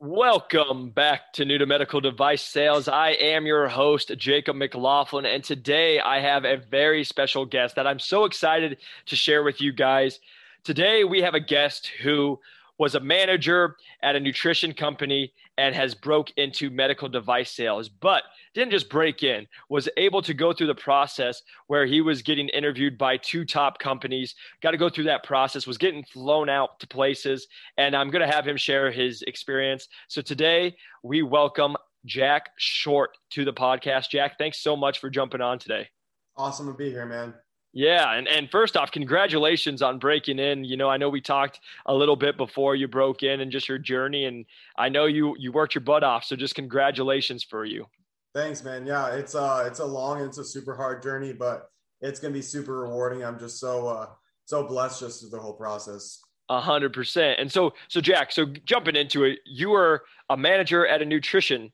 Welcome back to New to Medical Device Sales. I am your host, Jacob McLaughlin, and today I have a very special guest that I'm so excited to share with you guys. Today we have a guest who was a manager at a nutrition company and has broke into medical device sales but didn't just break in was able to go through the process where he was getting interviewed by two top companies got to go through that process was getting flown out to places and i'm going to have him share his experience. So today we welcome jack short to the podcast. Jack thanks so much for jumping on today. Awesome to be here man yeah, and, and first off, congratulations on breaking in. You know, I know we talked a little bit before you broke in and just your journey, and I know you you worked your butt off. So just congratulations for you. Thanks, man. Yeah, it's uh it's a long, it's a super hard journey, but it's gonna be super rewarding. I'm just so uh so blessed just through the whole process. A hundred percent. And so so Jack, so jumping into it, you were a manager at a nutrition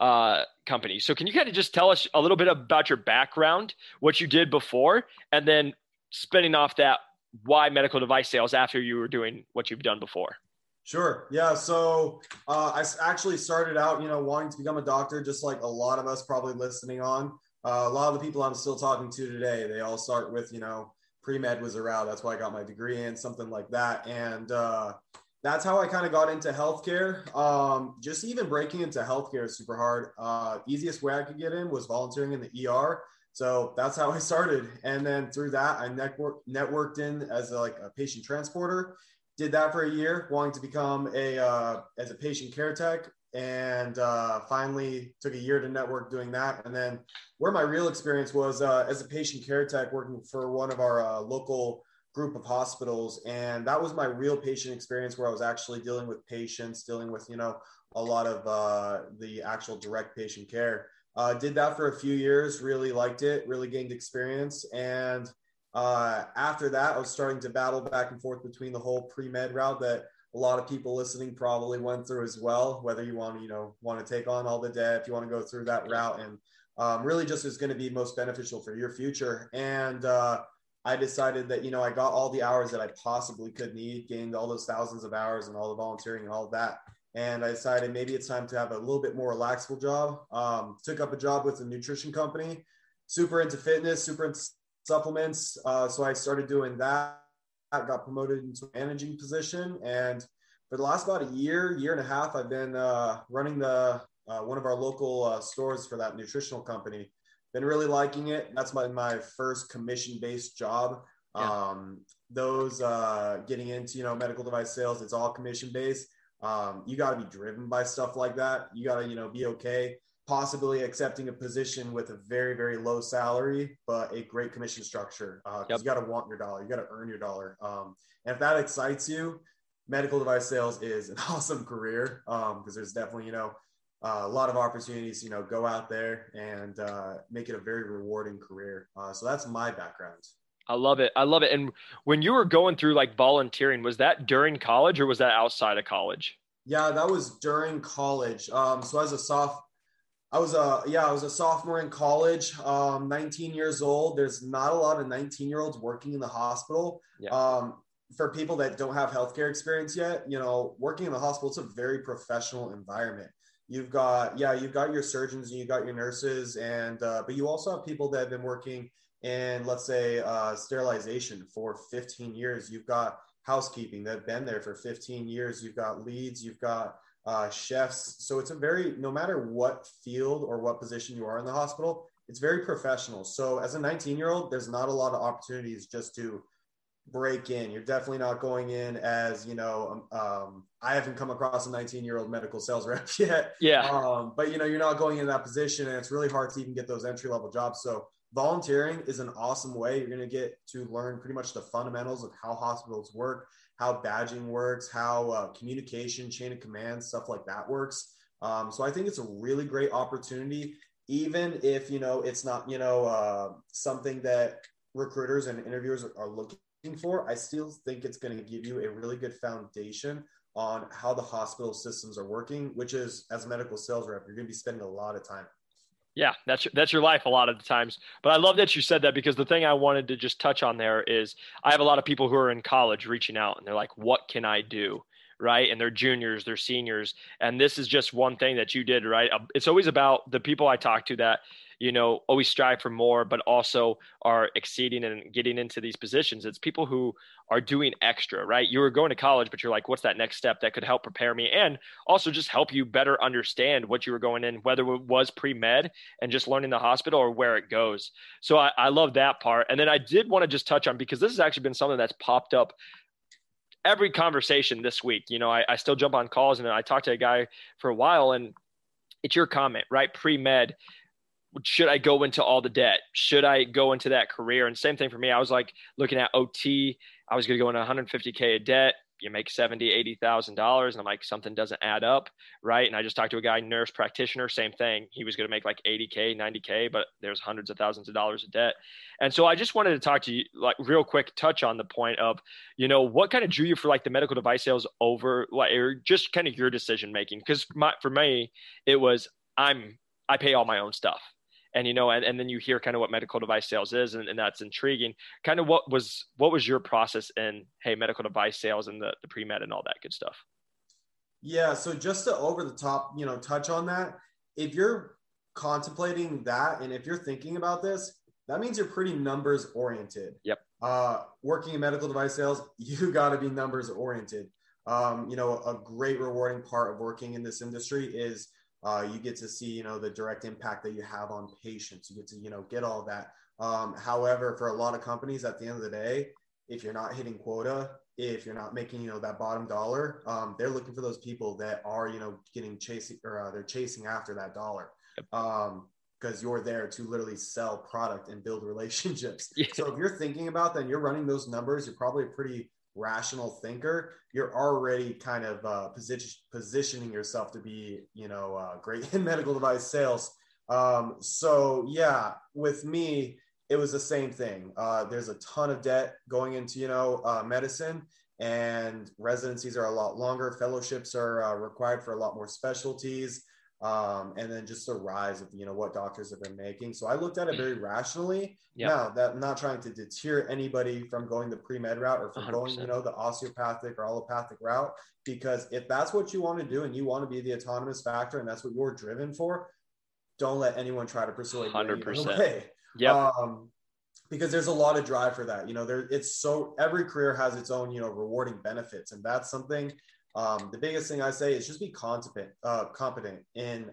uh, company. So can you kind of just tell us a little bit about your background, what you did before, and then spinning off that why medical device sales after you were doing what you've done before? Sure. Yeah. So uh, I actually started out, you know, wanting to become a doctor, just like a lot of us probably listening on. Uh, a lot of the people I'm still talking to today, they all start with, you know, pre med was a route. That's why I got my degree in something like that. And uh, that's how I kind of got into healthcare. Um, just even breaking into healthcare is super hard. Uh, easiest way I could get in was volunteering in the ER. So that's how I started. And then through that, I network, networked in as a, like a patient transporter. Did that for a year, wanting to become a uh, as a patient care tech, and uh, finally took a year to network doing that. And then where my real experience was uh, as a patient care tech, working for one of our uh, local group of hospitals and that was my real patient experience where i was actually dealing with patients dealing with you know a lot of uh, the actual direct patient care. Uh, did that for a few years really liked it really gained experience and uh, after that i was starting to battle back and forth between the whole pre-med route that a lot of people listening probably went through as well whether you want to you know want to take on all the debt if you want to go through that route and um, really just is going to be most beneficial for your future. And uh, I decided that, you know, I got all the hours that I possibly could need, gained all those thousands of hours and all the volunteering and all of that. And I decided maybe it's time to have a little bit more relaxful job. Um, took up a job with a nutrition company, super into fitness, super into supplements. Uh, so I started doing that. I got promoted into a managing position. And for the last about a year, year and a half, I've been uh, running the uh, one of our local uh, stores for that nutritional company been really liking it. That's my, my first commission based job. Yeah. Um, those uh, getting into, you know, medical device sales, it's all commission based. Um, you got to be driven by stuff like that. You got to, you know, be okay possibly accepting a position with a very, very low salary, but a great commission structure. Uh, yep. You got to want your dollar. You got to earn your dollar. Um, and if that excites you, medical device sales is an awesome career because um, there's definitely, you know, uh, a lot of opportunities, you know, go out there and uh, make it a very rewarding career. Uh, so that's my background. I love it. I love it. And when you were going through like volunteering, was that during college or was that outside of college? Yeah, that was during college. Um, so as a soft, I was a yeah, I was a sophomore in college. Um, 19 years old. There's not a lot of 19 year olds working in the hospital. Yeah. Um, for people that don't have healthcare experience yet, you know, working in the hospital, it's a very professional environment you've got yeah you've got your surgeons and you've got your nurses and uh, but you also have people that have been working in let's say uh, sterilization for 15 years. You've got housekeeping that have been there for 15 years. You've got leads. You've got uh, chefs. So it's a very no matter what field or what position you are in the hospital it's very professional. So as a 19 year old there's not a lot of opportunities just to break in. You're definitely not going in as, you know, um, um I haven't come across a 19 year old medical sales rep yet. Yeah. Um, but, you know, you're not going in that position and it's really hard to even get those entry level jobs. So volunteering is an awesome way. You're going to get to learn pretty much the fundamentals of how hospitals work, how badging works, how uh, communication, chain of command, stuff like that works. Um, so I think it's a really great opportunity, even if, you know, it's not, you know, uh, something that recruiters and interviewers are looking for, I still think it's going to give you a really good foundation on how the hospital systems are working, which is as a medical sales rep, you're going to be spending a lot of time. Yeah, that's that's your life a lot of the times. But I love that you said that because the thing I wanted to just touch on there is I have a lot of people who are in college reaching out and they're like, "What can I do?" Right? And they're juniors, they're seniors. And this is just one thing that you did, right? It's always about the people I talk to that you know, always strive for more, but also are exceeding and getting into these positions. It's people who are doing extra, right? You were going to college, but you're like, what's that next step that could help prepare me and also just help you better understand what you were going in, whether it was pre med and just learning the hospital or where it goes. So I, I love that part. And then I did want to just touch on because this has actually been something that's popped up every conversation this week. You know, I, I still jump on calls and I talked to a guy for a while and it's your comment, right? Pre med should I go into all the debt? Should I go into that career? And same thing for me. I was like looking at OT. I was going to go into 150k of debt. You make 70, 80,000 dollars, and I'm like, something doesn't add up, right? And I just talked to a guy, nurse practitioner, same thing. He was going to make like 80k, 90k, but there's hundreds of thousands of dollars of debt. And so I just wanted to talk to you, like, real quick, touch on the point of, you know, what kind of drew you for like the medical device sales over, like, or just kind of your decision making? Because for me, it was I'm I pay all my own stuff and you know and, and then you hear kind of what medical device sales is and, and that's intriguing. Kind of what was what was your process in hey medical device sales and the, the pre-med and all that good stuff? Yeah so just to over the top you know touch on that if you're contemplating that and if you're thinking about this that means you're pretty numbers oriented. Yep. Uh, working in medical device sales you got to be numbers oriented. Um, you know a great rewarding part of working in this industry is uh, you get to see, you know, the direct impact that you have on patients. You get to, you know, get all that. Um, however, for a lot of companies, at the end of the day, if you're not hitting quota, if you're not making, you know, that bottom dollar, um, they're looking for those people that are, you know, getting chasing or uh, they're chasing after that dollar. Um, because you're there to literally sell product and build relationships. Yeah. So if you're thinking about that, and you're running those numbers, you're probably a pretty rational thinker, you're already kind of uh, position, positioning yourself to be, you know, uh, great in medical device sales. Um, so yeah, with me, it was the same thing. Uh, there's a ton of debt going into, you know, uh, medicine and residencies are a lot longer. Fellowships are uh, required for a lot more specialties um, and then just the rise of you know what doctors have been making. So I looked at it very rationally. Yep. Now that I'm not trying to deter anybody from going the pre med route or from 100%. going you know the osteopathic or allopathic route, because if that's what you want to do and you want to be the autonomous factor and that's what you're driven for, don't let anyone try to persuade you. Hundred percent. Yeah. Um, because there's a lot of drive for that. You know, there it's so every career has its own, you know, rewarding benefits. And that's something um, the biggest thing I say is just be competent, uh, competent in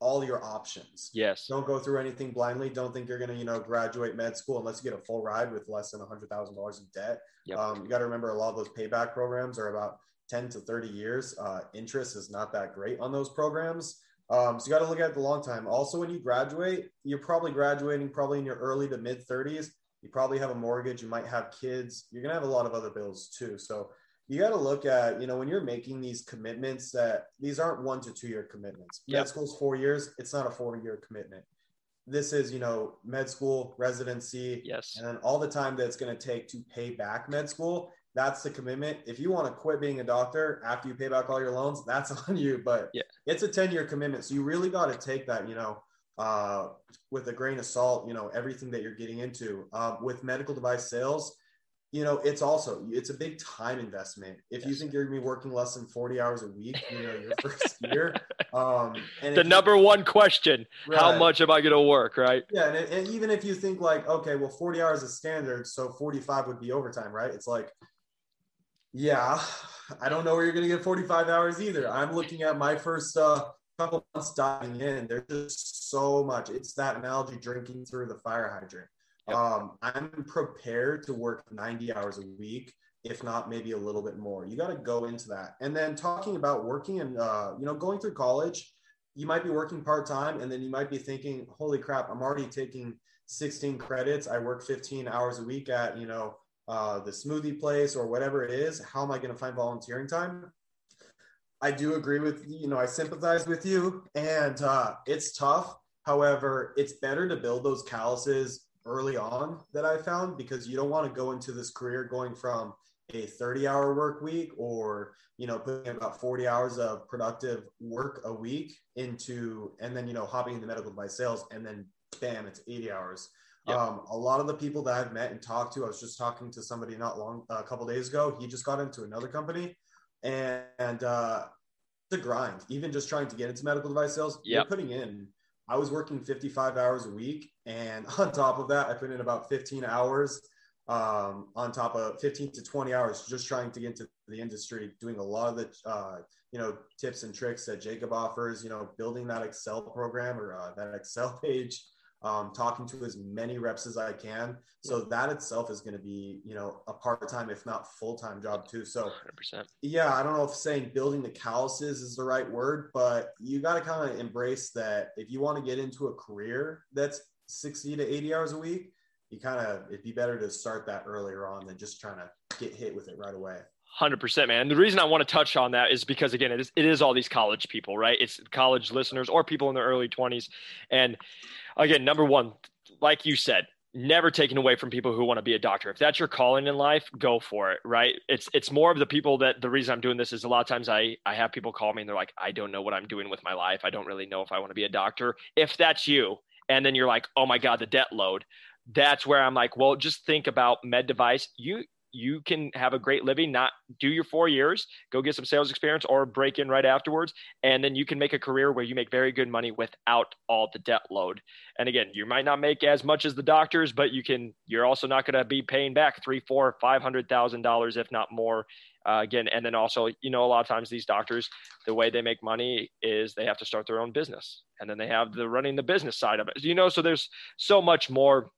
all your options. Yes. Don't go through anything blindly. Don't think you're going to, you know, graduate med school unless you get a full ride with less than a hundred thousand dollars in debt. Yep. Um, you got to remember a lot of those payback programs are about 10 to 30 years. Uh, interest is not that great on those programs. Um, so you got to look at the long time. Also, when you graduate, you're probably graduating probably in your early to mid 30s. You probably have a mortgage. You might have kids. You're going to have a lot of other bills too. So you got to look at, you know, when you're making these commitments that these aren't one to two year commitments. Yep. Med school's four years. It's not a four year commitment. This is, you know, med school, residency, yes, and then all the time that it's going to take to pay back med school. That's the commitment. If you want to quit being a doctor after you pay back all your loans, that's on you. But yeah. it's a 10 year commitment. So you really got to take that, you know, uh, with a grain of salt, you know, everything that you're getting into. Um, with medical device sales, you know, it's also it's a big time investment. If yes. you think you're gonna be working less than 40 hours a week, you know, your first year. Um, and the number you, one question: right. How much am I gonna work? Right? Yeah, and, and even if you think like, okay, well, 40 hours is standard, so 45 would be overtime, right? It's like, yeah, I don't know where you're gonna get 45 hours either. I'm looking at my first uh, couple months diving in. There's just so much. It's that analogy drinking through the fire hydrant um, I'm prepared to work 90 hours a week, if not maybe a little bit more. You got to go into that. And then talking about working and, uh, you know, going through college, you might be working part time and then you might be thinking, holy crap, I'm already taking 16 credits. I work 15 hours a week at, you know, uh, the smoothie place or whatever it is. How am I going to find volunteering time? I do agree with you know I sympathize with you, and uh, it's tough. However, it's better to build those calluses early on that I found because you don't want to go into this career going from a 30 hour work week or you know putting about 40 hours of productive work a week into and then you know hopping into medical device sales and then bam it's 80 hours yep. um, a lot of the people that i've met and talked to i was just talking to somebody not long a couple days ago he just got into another company and, and uh, the grind. Even just trying to get into medical device sales, Yep. you're putting in. I was working 55 hours a week, and on top of that, I put in about 15 hours um, on top of 15 to 20 hours just trying to get into the industry, doing a lot of the uh, you know tips and tricks that Jacob offers. You know, building that Excel program or uh, that Excel page, um, talking to as many reps as I can. So that itself is going to be you know a part time, if not full time job too. So 100%. yeah, I don't know if saying building the calluses is the right word, but you got to kind of embrace that if you want to get into a career that's 60 to 80 hours a week, you kind of, it'd be better to start that earlier on than just trying to get hit with it right away. Hundred percent, man. And the reason I want to touch on that is because again, it is it is all these college people, right? It's college listeners or people in their early twenties, and again, number one, like you said, never taken away from people who want to be a doctor. If that's your calling in life, go for it, right? It's it's more of the people that the reason I'm doing this is a lot of times I I have people call me and they're like, I don't know what I'm doing with my life. I don't really know if I want to be a doctor. If that's you, and then you're like, oh my god, the debt load. That's where I'm like, well, just think about med device. You you can have a great living, not do your four years, go get some sales experience or break in right afterwards. And then you can make a career where you make very good money without all the debt load. And again, you might not make as much as the doctors, but you can, you're also not going to be paying back three, four, five hundred thousand dollars, if not more. Uh, again, and then also, you know, a lot of times these doctors, the way they make money is they have to start their own business and then they have the running the business side of it, you know, so there's so much more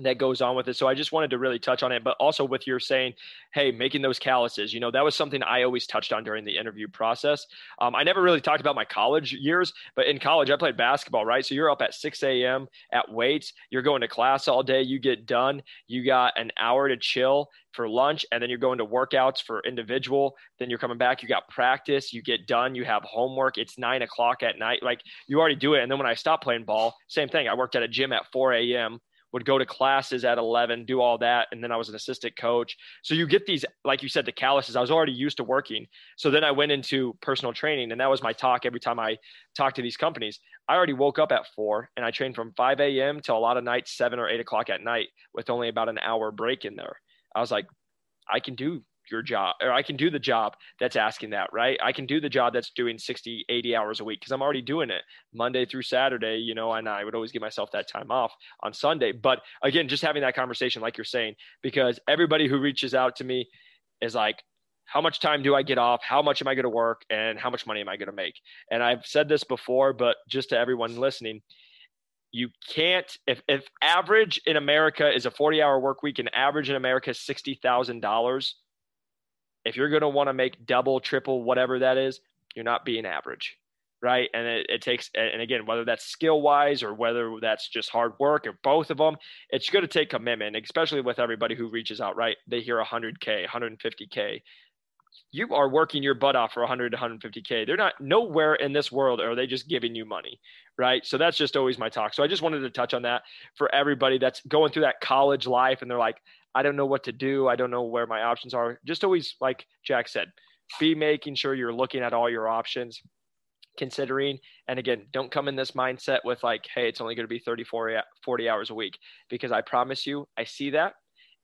that goes on with it. So I just wanted to really touch on it, but also with your saying, hey, making those calluses, you know, that was something I always touched on during the interview process. Um, I never really talked about my college years, but in college, I played basketball, right? So you're up at 6 a.m. at weights, you're going to class all day, you get done, you got an hour to chill for lunch, and then you're going to workouts for individual. Then you're coming back, you got practice, you get done, you have homework, it's nine o'clock at night. Like you already do it. And then when I stopped playing ball, same thing. I worked at a gym at 4 a.m would go to classes at 11 do all that and then i was an assistant coach. So you get these like you said the calluses. I was already used to working. So then i went into personal training and that was my talk every time i talked to these companies. I already woke up at 4 and i trained from 5 a.m till a lot of nights 7 or 8 o'clock at night with only about an hour break in there. I was like i can do your job or I can do the job that's asking that, right? I can do the job that's doing 60, 80 hours a week because I'm already doing it Monday through Saturday, you know, and I would always give myself that time off on Sunday. But again, just having that conversation, like you're saying, because everybody who reaches out to me is like, how much time do I get off? How much am I going to work? And how much money am I going to make? And I've said this before, but just to everyone listening, you can't if, if average in america is a 40 hour work week and average in america is $60000 if you're going to want to make double, triple, whatever that is, you're not being average, right? And it, it takes, and again, whether that's skill wise or whether that's just hard work or both of them, it's going to take commitment, especially with everybody who reaches out, right? They hear 100K, 150K. You are working your butt off for 100 to 150K. They're not nowhere in this world are they just giving you money, right? So that's just always my talk. So I just wanted to touch on that for everybody that's going through that college life and they're like, I don't know what to do. I don't know where my options are. Just always, like Jack said, be making sure you're looking at all your options, considering. And again, don't come in this mindset with like, hey, it's only going to be 30, 40, 40 hours a week. Because I promise you, I see that.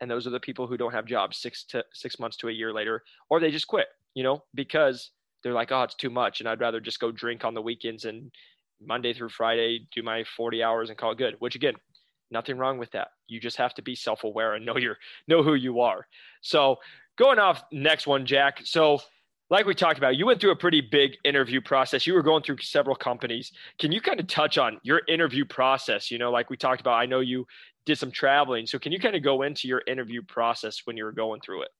And those are the people who don't have jobs six to six months to a year later, or they just quit, you know, because they're like, oh, it's too much. And I'd rather just go drink on the weekends and Monday through Friday, do my 40 hours and call it good, which again, Nothing wrong with that. You just have to be self-aware and know your know who you are. So going off next one, Jack. So like we talked about, you went through a pretty big interview process. You were going through several companies. Can you kind of touch on your interview process? You know, like we talked about, I know you did some traveling. So can you kind of go into your interview process when you were going through it?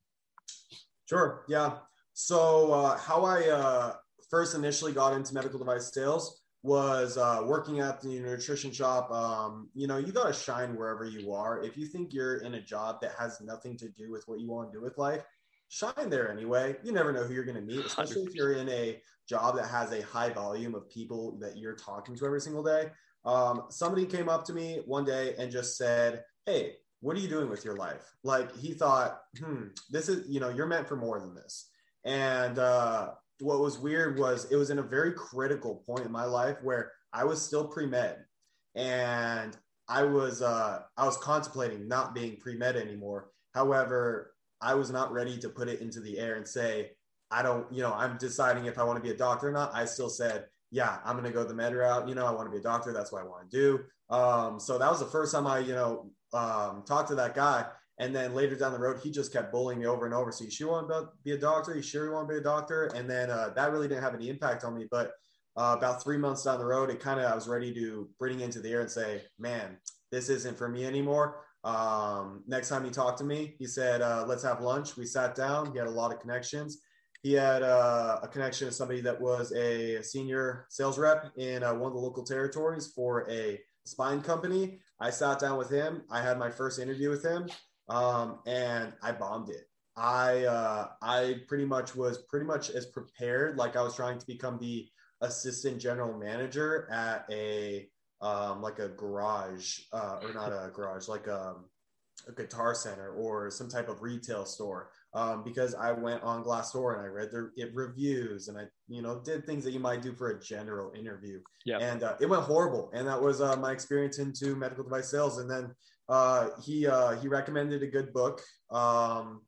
Sure. Yeah. So uh, how I uh, first initially got into medical device sales was uh, working at the nutrition shop. Um, you know, you got to shine wherever you are. If you think you're in a job that has nothing to do with what you want to do with life, shine there anyway. You never know who you're going to meet, especially 100%. if you're in a job that has a high volume of people that you're talking to every single day. Um, somebody came up to me one day and just said, Hey, what are you doing with your life? Like he thought, hmm, this is, you know, you're meant for more than this. And uh, what was weird was it was in a very critical point in my life where I was still pre med, and I was uh, I was contemplating not being pre med anymore. However, I was not ready to put it into the air and say, I don't, you know, I'm deciding if I want to be a doctor or not. I still said, yeah, I'm going to go the med route. You know, I want to be a doctor. That's what I want to do. Um, so that was the first time I, you know, um, talked to that guy. And then later down the road, he just kept bullying me over and over. So you sure want to be a doctor? You sure you want to be a doctor? And then uh, that really didn't have any impact on me. But uh, about three months down the road, it kind of I was ready to bring into the air and say, man, this isn't for me anymore. Um, next time he talked to me, he said, uh, let's have lunch. We sat down. He had a lot of connections. He had uh, a connection to somebody that was a senior sales rep in uh, one of the local territories for a spine company. I sat down with him. I had my first interview with him, um, and I bombed it. I uh, I pretty much was pretty much as prepared like I was trying to become the assistant general manager at a um, like a garage uh, or not a garage, like a, um, a, guitar center or some type of retail store. Um, because I went on Glassdoor and I read their it reviews and I, you know, did things that you might do for a general interview. Yeah. And uh, it went horrible. And that was uh, my experience into medical device sales. And then uh, he uh, he recommended a good book. Um,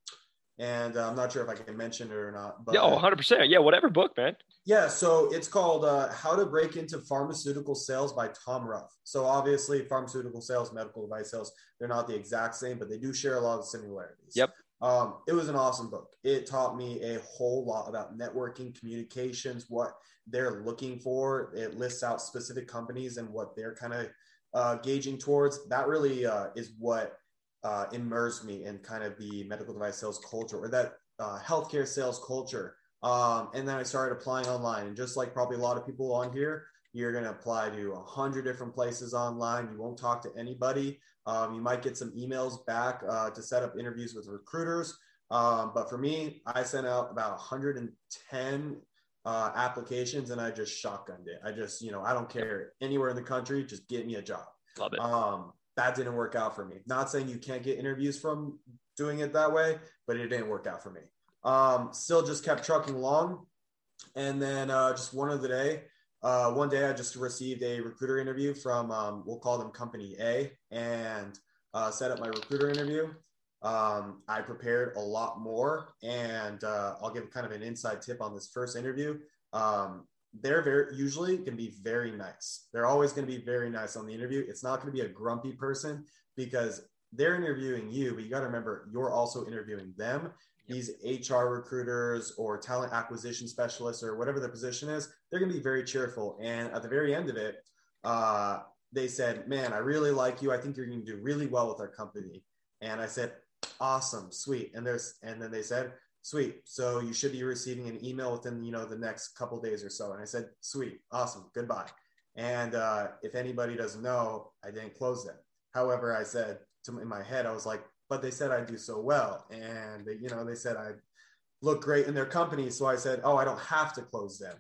and uh, I'm not sure if I can mention it or not. But, yeah, 100. percent Yeah, whatever book, man. Yeah, so it's called uh, How to Break into Pharmaceutical Sales by Tom Ruff. So obviously, pharmaceutical sales, medical device sales, they're not the exact same, but they do share a lot of similarities. Yep. Um, it was an awesome book. It taught me a whole lot about networking, communications, what they're looking for. It lists out specific companies and what they're kind of uh, gauging towards. That really uh, is what uh, immersed me in kind of the medical device sales culture or that uh, healthcare sales culture um, and then I started applying online. And just like probably a lot of people on here, you're going to apply to a hundred different places online. You won't talk to anybody. Um, you might get some emails back uh, to set up interviews with recruiters. Um, but for me, I sent out about 110 uh, applications and I just shotgunned it. I just, you know, I don't care anywhere in the country, just get me a job. Love it. Um, that didn't work out for me. Not saying you can't get interviews from doing it that way, but it didn't work out for me. Um, still just kept trucking along. And then uh, just one of the day, uh, one day I just received a recruiter interview from, um, we'll call them company A and uh, set up my recruiter interview. Um, I prepared a lot more and uh, I'll give kind of an inside tip on this first interview. Um, they're very usually can be very nice. They're always going to be very nice on the interview. It's not going to be a grumpy person because they're interviewing you, but you got to remember you're also interviewing them these HR recruiters or talent acquisition specialists or whatever the position is, they're going to be very cheerful. And at the very end of it, uh, they said, "Man, I really like you. I think you're going to do really well with our company." And I said, "Awesome, sweet." And there's and then they said, "Sweet. So you should be receiving an email within you know the next couple days or so." And I said, "Sweet, awesome, goodbye." And uh, if anybody doesn't know, I didn't close them. However, I said to in my head, I was like, but they said I do so well. And they, you know, they said I look great in their company. So I said, oh, I don't have to close them.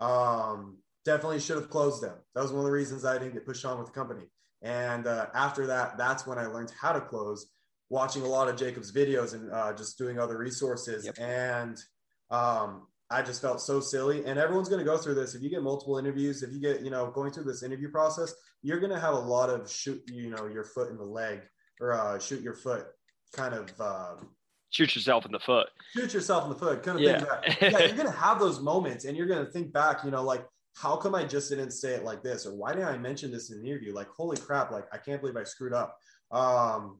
Um, definitely should have closed them. That was one of the reasons I didn't get pushed on with the company. And uh, after that, that's when I learned how to close, watching a lot of Jacob's videos and uh, just doing other resources. Yep. And um, I just felt so silly. And everyone's going to go through this. If you get multiple interviews, if you get, you know, going through this interview process, you're going to have a lot of shoot, you know, your foot in the leg or uh, shoot your foot kind of um, shoot yourself in the foot. Shoot yourself in the foot, kind of yeah. thing. Yeah you're gonna have those moments, and you're gonna think back. You know, like how come I just didn't say it like this, or why didn't I mention this in the interview? Like, holy crap! Like, I can't believe I screwed up. Um,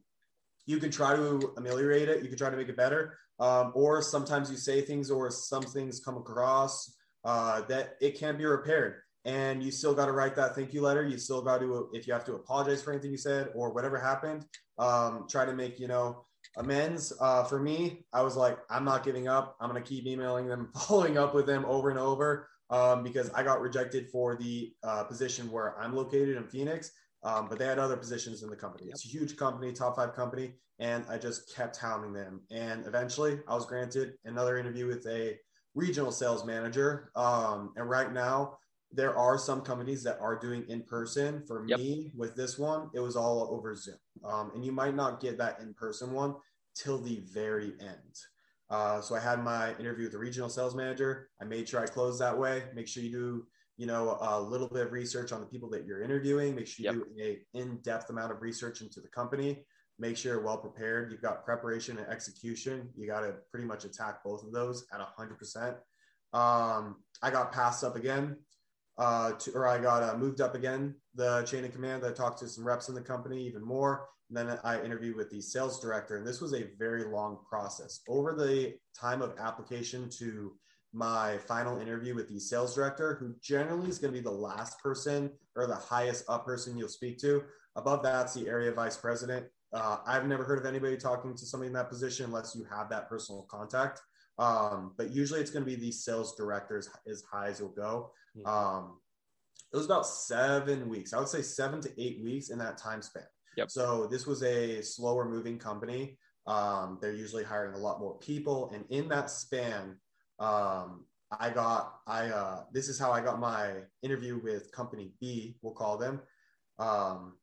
you can try to ameliorate it. You can try to make it better. Um, or sometimes you say things, or some things come across uh, that it can be repaired and you still got to write that thank you letter. You still got to, if you have to apologize for anything you said or whatever happened, um, try to make, you know, amends. Uh, for me, I was like, I'm not giving up. I'm going to keep emailing them, following up with them over and over um, because I got rejected for the uh, position where I'm located in Phoenix. Um, but they had other positions in the company. It's a huge company, top five company. And I just kept hounding them. And eventually I was granted another interview with a regional sales manager. Um, and right now, there are some companies that are doing in person. For yep. me, with this one, it was all over Zoom. Um, and you might not get that in person one till the very end. Uh, so I had my interview with the regional sales manager. I made sure I closed that way. Make sure you do, you know, a little bit of research on the people that you're interviewing. Make sure you yep. do a in-depth amount of research into the company. make sure you're well prepared. You've got preparation and execution. You got to pretty much attack both of those at 100%. Um, I got passed up again, uh, to, or I got uh, moved up again the chain of command. I talked to some reps in the company even more. And then I interviewed with the sales director, and this was a very long process. Over the time of application to my final interview with the sales director, who generally is going to be the last person or the highest up person you'll speak to. Above that's the area vice president. Uh, I've never heard of anybody talking to somebody in that position unless you have that personal contact. Um, but usually it's going to be the sales directors as high as you'll go. Mm-hmm. Um, it was about seven weeks. I would say seven to eight weeks in that time span. Yep. So this was a slower moving company. Um, they're usually hiring a lot more people, and in that span, um, I got I uh, this is how I got my interview with company B. We'll call them. Um,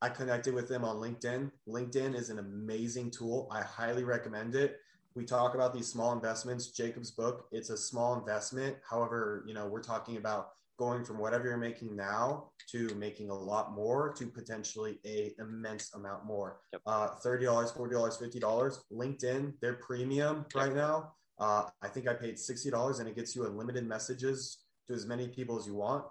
I connected with them on LinkedIn. LinkedIn is an amazing tool. I highly recommend it. We talk about these small investments. Jacob's book, it's a small investment. However, you know, we're talking about going from whatever you're making now to making a lot more to potentially a immense amount more. Yep. Uh, $30, $40, $50. LinkedIn, they're premium yep. right now. Uh, I think I paid $60 and it gets you unlimited messages to as many people as you want.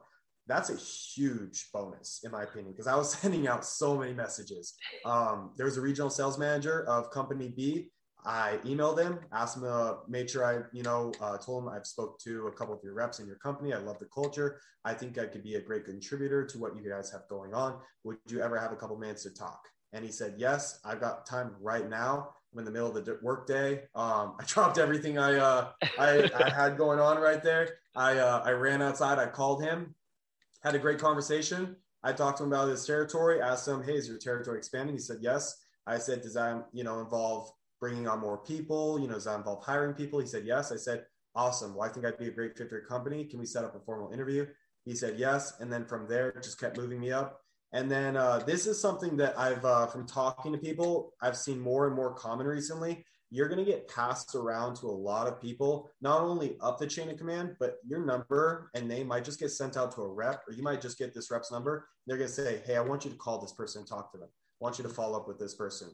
That's a huge bonus, in my opinion, because I was sending out so many messages. Um, there was a regional sales manager of company B I emailed him, asked him, uh, made sure I, you know, uh, told him I've spoke to a couple of your reps in your company. I love the culture. I think I could be a great contributor to what you guys have going on. Would you ever have a couple minutes to talk? And he said, yes, I've got time right now. I'm in the middle of the work day. Um, I dropped everything I, uh, I, I, had going on right there. I, uh, I ran outside. I called him, had a great conversation. I talked to him about his territory, asked him, hey, is your territory expanding? He said, yes. I said, does that, you know, involve bringing on more people? You know, does that involve hiring people? He said, yes. I said, awesome. Well, I think I'd be a great fit for your company. Can we set up a formal interview? He said, yes. And then from there, just kept moving me up. And then uh, this is something that I've, uh, from talking to people, I've seen more and more common recently. You're going to get passed around to a lot of people, not only up the chain of command, but your number and name might just get sent out to a rep, or you might just get this rep's number. They're going to say, Hey, I want you to call this person and talk to them. I want you to follow up with this person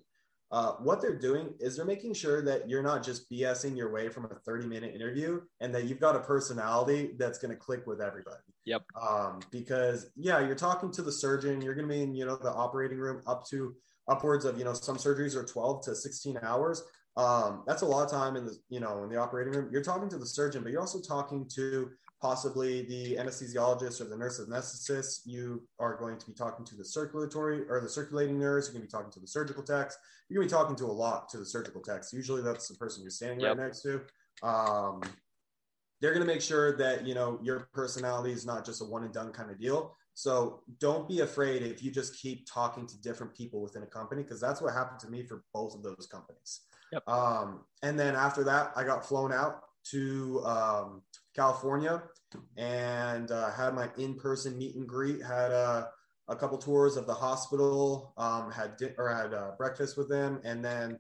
uh, what they're doing is they're making sure that you're not just BSing your way from a 30 minute interview and that you've got a personality that's going to click with everybody. Yep. Um, because yeah, you're talking to the surgeon, you're going to be in, you know, the operating room up to upwards of, you know, some surgeries are 12 to 16 hours. Um, that's a lot of time in the, you know, in the operating room. You're talking to the surgeon, but you're also talking to possibly the anesthesiologist or the nurse anesthetist. You are going to be talking to the circulatory or the circulating nurse. You're going to be talking to the surgical techs. You're going to be talking to a lot to the surgical techs. Usually that's the person you're standing yep. right next to. Um, they're going to make sure that you know your personality is not just a one and done kind of deal. So don't be afraid if you just keep talking to different people within a company because that's what happened to me for both of those companies. Yep. Um, and then after that, I got flown out to um, California and uh, had my in-person meet and greet. Had uh, a couple tours of the hospital. Um, had di- or had uh, breakfast with them, and then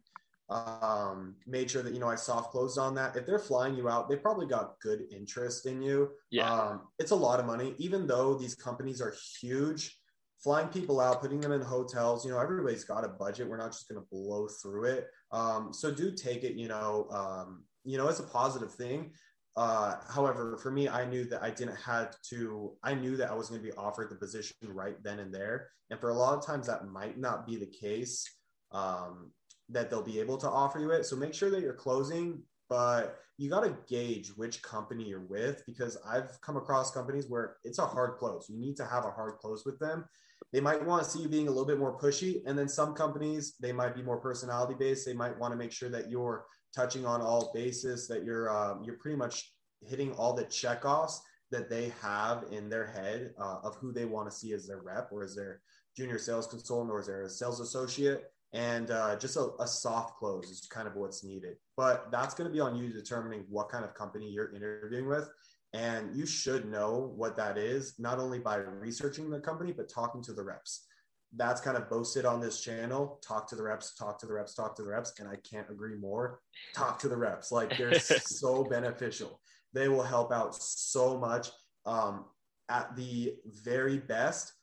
um, made sure that you know I soft closed on that. If they're flying you out, they probably got good interest in you. Yeah, um, it's a lot of money, even though these companies are huge. Flying people out, putting them in hotels, you know, everybody's got a budget. We're not just going to blow through it. Um, so do take it, you know, um, you know, it's a positive thing. Uh, however, for me, I knew that I didn't have to, I knew that I was going to be offered the position right then and there. And for a lot of times, that might not be the case um, that they'll be able to offer you it. So make sure that you're closing, but you got to gauge which company you're with because I've come across companies where it's a hard close. You need to have a hard close with them. They might want to see you being a little bit more pushy. And then some companies, they might be more personality based. They might want to make sure that you're touching on all bases, that you're um, you're pretty much hitting all the checkoffs that they have in their head uh, of who they want to see as their rep or as their junior sales consultant or as their sales associate. And uh, just a, a soft close is kind of what's needed. But that's going to be on you determining what kind of company you're interviewing with. And you should know what that is, not only by researching the company, but talking to the reps that's kind of boasted on this channel. Talk to the reps, talk to the reps, talk to the reps. And I can't agree more. Talk to the reps. Like they're so beneficial. They will help out so much. Um, at the very best,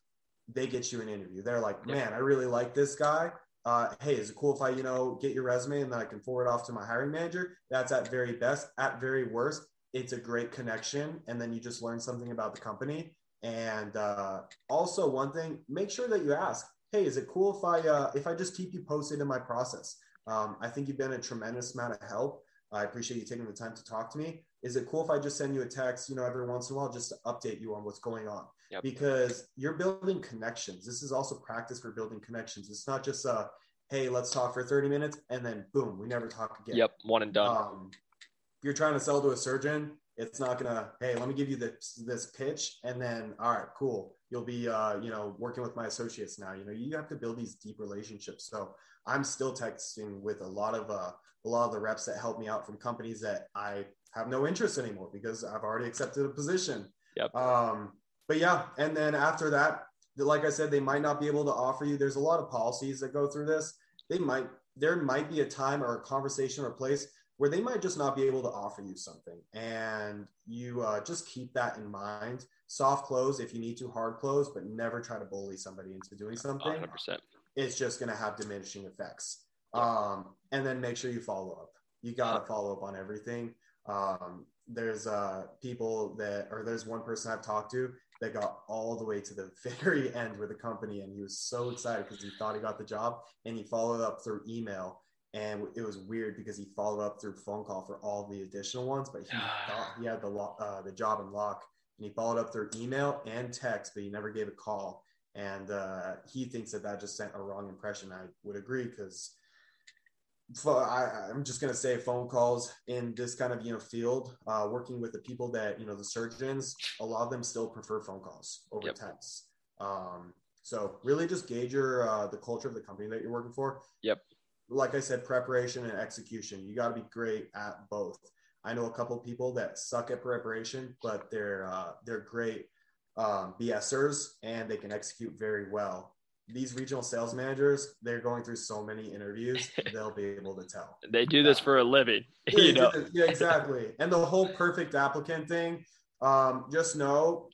they get you an interview. They're like, man, I really like this guy. uh, hey, is it cool if I, you know, get your resume and then I can forward off to my hiring manager? That's at very best. At very worst, it's a great connection. And then you just learn something about the company. And uh, also one thing, make sure that you ask, hey, is it cool if I uh, if I just keep you posted in my process? Um, I think you've been a tremendous amount of help. I appreciate you taking the time to talk to me. Is it cool if I just send you a text, you know, every once in a while just to update you on what's going on? Yep. Because you're building connections. This is also practice for building connections. It's not just uh, hey, let's talk for 30 minutes and then boom, we never talk again. Yep, one and done. Um, if you're trying to sell to a surgeon, it's not gonna, hey, let me give you this this pitch and then all right, cool. You'll be uh, you know, working with my associates now. You know, you have to build these deep relationships. So I'm still texting with a lot of uh a lot of the reps that help me out from companies that I have no interest anymore because I've already accepted a position. Yep. Um, but yeah, and then after that, like I said, they might not be able to offer you. There's a lot of policies that go through this. They might there might be a time or a conversation or a place where they might just not be able to offer you something, and you uh, just keep that in mind. Soft close if you need to, hard close, but never try to bully somebody into doing something. 100%. It's just going to have diminishing effects. Um, and then make sure you follow up. You got to follow up on everything. Um, there's uh, people that, or there's one person I've talked to that got all the way to the very end with the company, and he was so excited because he thought he got the job, and he followed up through email. And it was weird because he followed up through phone call for all the additional ones, but he thought he had the lo- uh, the job in lock, and he followed up through email and text, but he never gave a call. And uh, he thinks that that just sent a wrong impression. I would agree because I, am just going to say phone calls in this kind of you know field, uh, working with the people that you know the surgeons, a lot of them still prefer phone calls over yep. texts. Um, so really, just gauge your uh, the culture of the company that you're working for. Yep. Like I said, preparation and execution. You got to be great at both. I know a couple people that suck at preparation, but they're uh, they're great um, BSers and they can execute very well these regional sales managers, they're going through so many interviews, they'll be able to tell. they do this for a living. You know? Yeah, exactly. And the whole perfect applicant thing, um, just know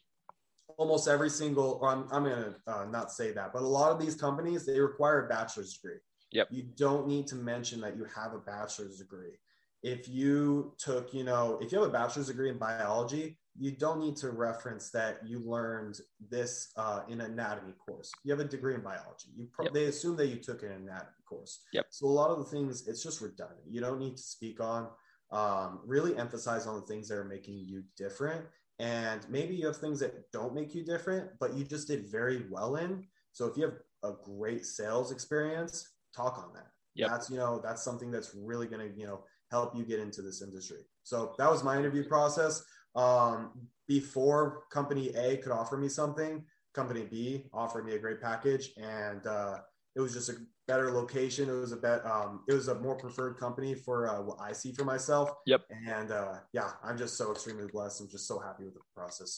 almost every single, I'm, I'm going to uh, not say that, but a lot of these companies, they require a bachelor's degree. Yep. You don't need to mention that you have a bachelor's degree. If you took, you know, if you have a bachelor's degree in biology, you don't need to reference that you learned this uh, in anatomy course. You have a degree in biology. You pro- yep. they assume that you took an anatomy course. Yep. So a lot of the things it's just redundant. You don't need to speak on. Um, really emphasize on the things that are making you different, and maybe you have things that don't make you different, but you just did very well in. So if you have a great sales experience, talk on that. Yep. That's you know that's something that's really going to you know help you get into this industry. So that was my interview process. Um, before company A could offer me something, company B offered me a great package, and uh, it was just a better location. It was a bet. Um, it was a more preferred company for uh, what I see for myself. Yep. And uh, yeah, I'm just so extremely blessed. I'm just so happy with the process.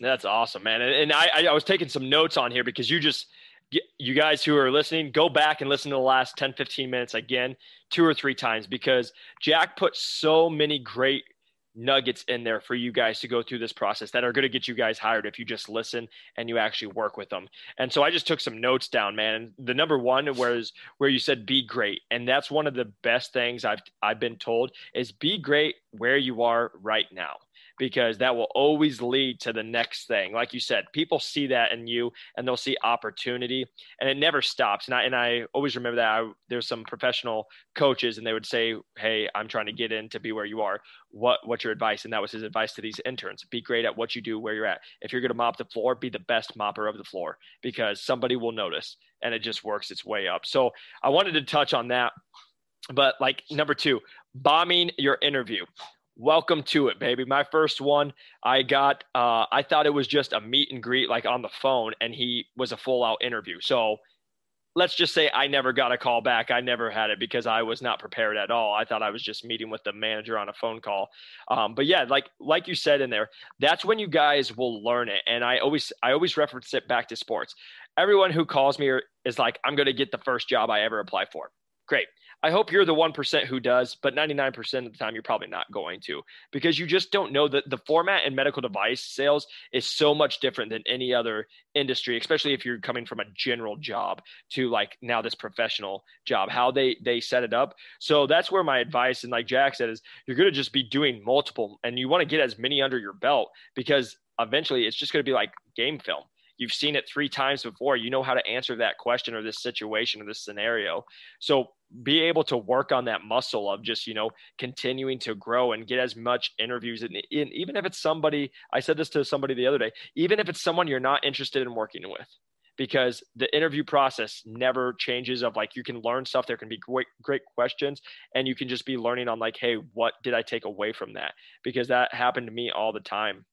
That's awesome, man. And, and I, I was taking some notes on here because you just you guys who are listening, go back and listen to the last 10, 15 minutes again, two or three times, because Jack put so many great nuggets in there for you guys to go through this process that are going to get you guys hired if you just listen and you actually work with them. And so I just took some notes down, man. And the number one was where you said be great, and that's one of the best things I've I've been told is be great where you are right now because that will always lead to the next thing. Like you said, people see that in you and they'll see opportunity and it never stops. And I, and I always remember that I, there's some professional coaches and they would say, Hey, I'm trying to get in to be where you are. What, what's your advice? And that was his advice to these interns. Be great at what you do where you're at. If you're going to mop the floor, be the best mopper of the floor because somebody will notice and it just works its way up. So I wanted to touch on that. But like number two, bombing your interview welcome to it, baby. My first one, I got, uh, I thought it was just a meet and greet, like on the phone, and he was a full out interview. So let's just say I never got a call back. I never had it because I was not prepared at all. I thought I was just meeting with the manager on a phone call. Um, but yeah, like like you said in there, that's when you guys will learn it. And I always I always reference it back to sports. Everyone who calls me is like, I'm going to get the first job I ever apply for. Great. I hope you're the 1% who does, but 99% of the time, you're probably not going to because you just don't know that the format in medical device sales is so much different than any other industry, especially if you're coming from a general job to like now this professional job, how they, they set it up. So that's where my advice, and like Jack said, is you're going to just be doing multiple and you want to get as many under your belt because eventually it's just going to be like game film You've seen it three times before. You know how to answer that question or this situation or this scenario. So be able to work on that muscle of just, you know, continuing to grow and get as much interviews. In, in, even if it's somebody, I said this to somebody the other day, even if it's someone you're not interested in working with because the interview process never changes of like you can learn stuff there can be great great questions and you can just be learning on like hey what did i take away from that because that happened to me all the time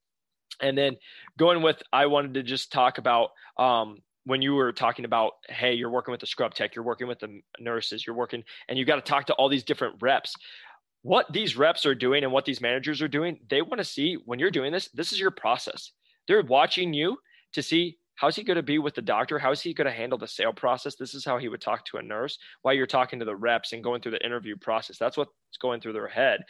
and then going with, I wanted to just talk about um, when you were talking about, hey, you're working with the scrub tech, you're working with the nurses, you're working, and you got to talk to all these different reps. What these reps are doing and what these managers are doing, they want to see when you're doing this, this is your process. They're watching you to see how's he going to be with the doctor? How's he going to handle the sale process? This is how he would talk to a nurse while you're talking to the reps and going through the interview process. That's what's going through their head.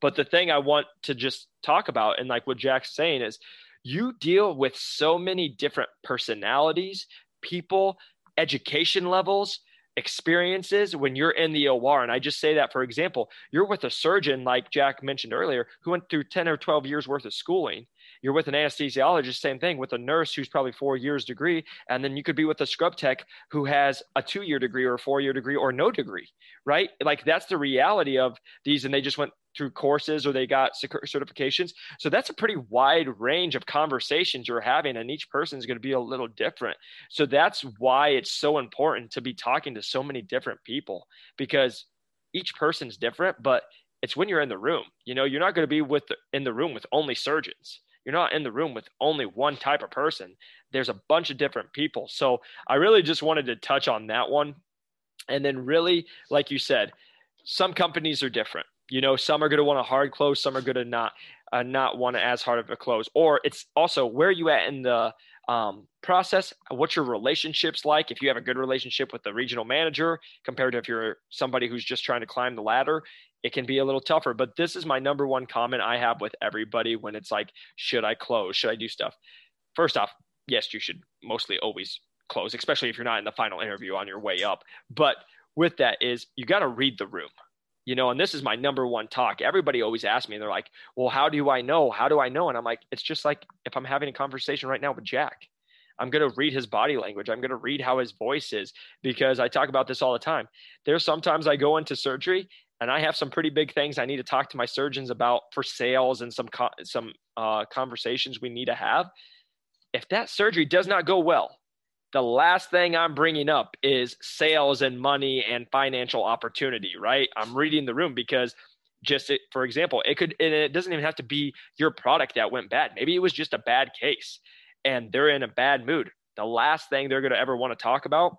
But the thing I want to just talk about, and like what Jack's saying, is you deal with so many different personalities, people, education levels, experiences when you're in the OR. And I just say that, for example, you're with a surgeon, like Jack mentioned earlier, who went through 10 or 12 years worth of schooling. You're with an anesthesiologist, same thing, with a nurse who's probably four years degree. And then you could be with a scrub tech who has a two year degree or a four year degree or no degree, right? Like that's the reality of these. And they just went through courses or they got certifications. So that's a pretty wide range of conversations you're having, and each person is going to be a little different. So that's why it's so important to be talking to so many different people because each person's different, but it's when you're in the room. You know, you're not going to be with the, in the room with only surgeons. You're not in the room with only one type of person. There's a bunch of different people. So I really just wanted to touch on that one. And then really, like you said, some companies are different you know, some are going to want a hard close, some are going to not uh, not want as hard of a close. Or it's also where you at in the um, process. What's your relationships like? If you have a good relationship with the regional manager compared to if you're somebody who's just trying to climb the ladder, it can be a little tougher. But this is my number one comment I have with everybody when it's like, should I close? Should I do stuff? First off, yes, you should mostly always close, especially if you're not in the final interview on your way up. But with that is you got to read the room you know, and this is my number one talk. Everybody always asks me, and they're like, well, how do I know? How do I know? And I'm like, it's just like if I'm having a conversation right now with Jack, I'm going to read his body language. I'm going to read how his voice is because I talk about this all the time. There's sometimes I go into surgery and I have some pretty big things I need to talk to my surgeons about for sales and some, some uh, conversations we need to have. If that surgery does not go well, the last thing I'm bringing up is sales and money and financial opportunity, right? I'm reading the room because just it, for example, it could, and it doesn't even have to be your product that went bad. Maybe it was just a bad case and they're in a bad mood. The last thing they're going to ever want to talk about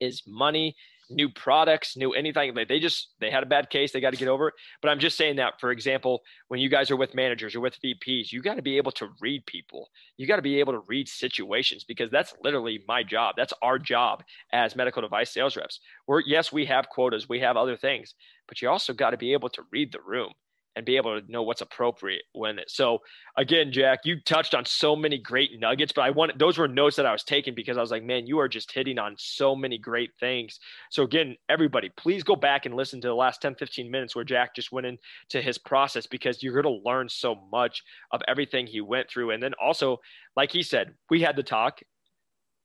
is money new products, new anything. Like they just they had a bad case, they got to get over it. But I'm just saying that, for example, when you guys are with managers or with VPs, you got to be able to read people. You got to be able to read situations because that's literally my job. That's our job as medical device sales reps. We're yes, we have quotas, we have other things, but you also got to be able to read the room and be able to know what's appropriate when it. So again, Jack, you touched on so many great nuggets, but I want those were notes that I was taking because I was like, man, you are just hitting on so many great things. So again, everybody, please go back and listen to the last 10, 15 minutes where Jack just went into his process because you're going to learn so much of everything he went through. And then also, like he said, we had the talk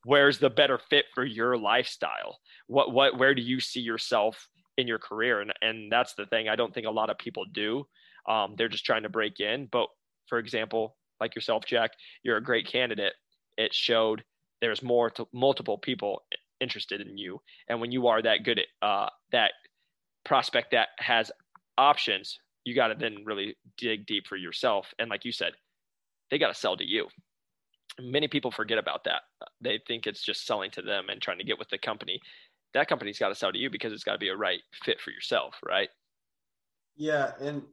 where's the better fit for your lifestyle what what where do you see yourself in your career and and that's the thing i don't think a lot of people do um, they're just trying to break in. But for example, like yourself, Jack, you're a great candidate. It showed there's more to multiple people interested in you. And when you are that good at uh, that prospect that has options, you got to then really dig deep for yourself. And like you said, they got to sell to you. Many people forget about that. They think it's just selling to them and trying to get with the company. That company's got to sell to you because it's got to be a right fit for yourself, right? Yeah, and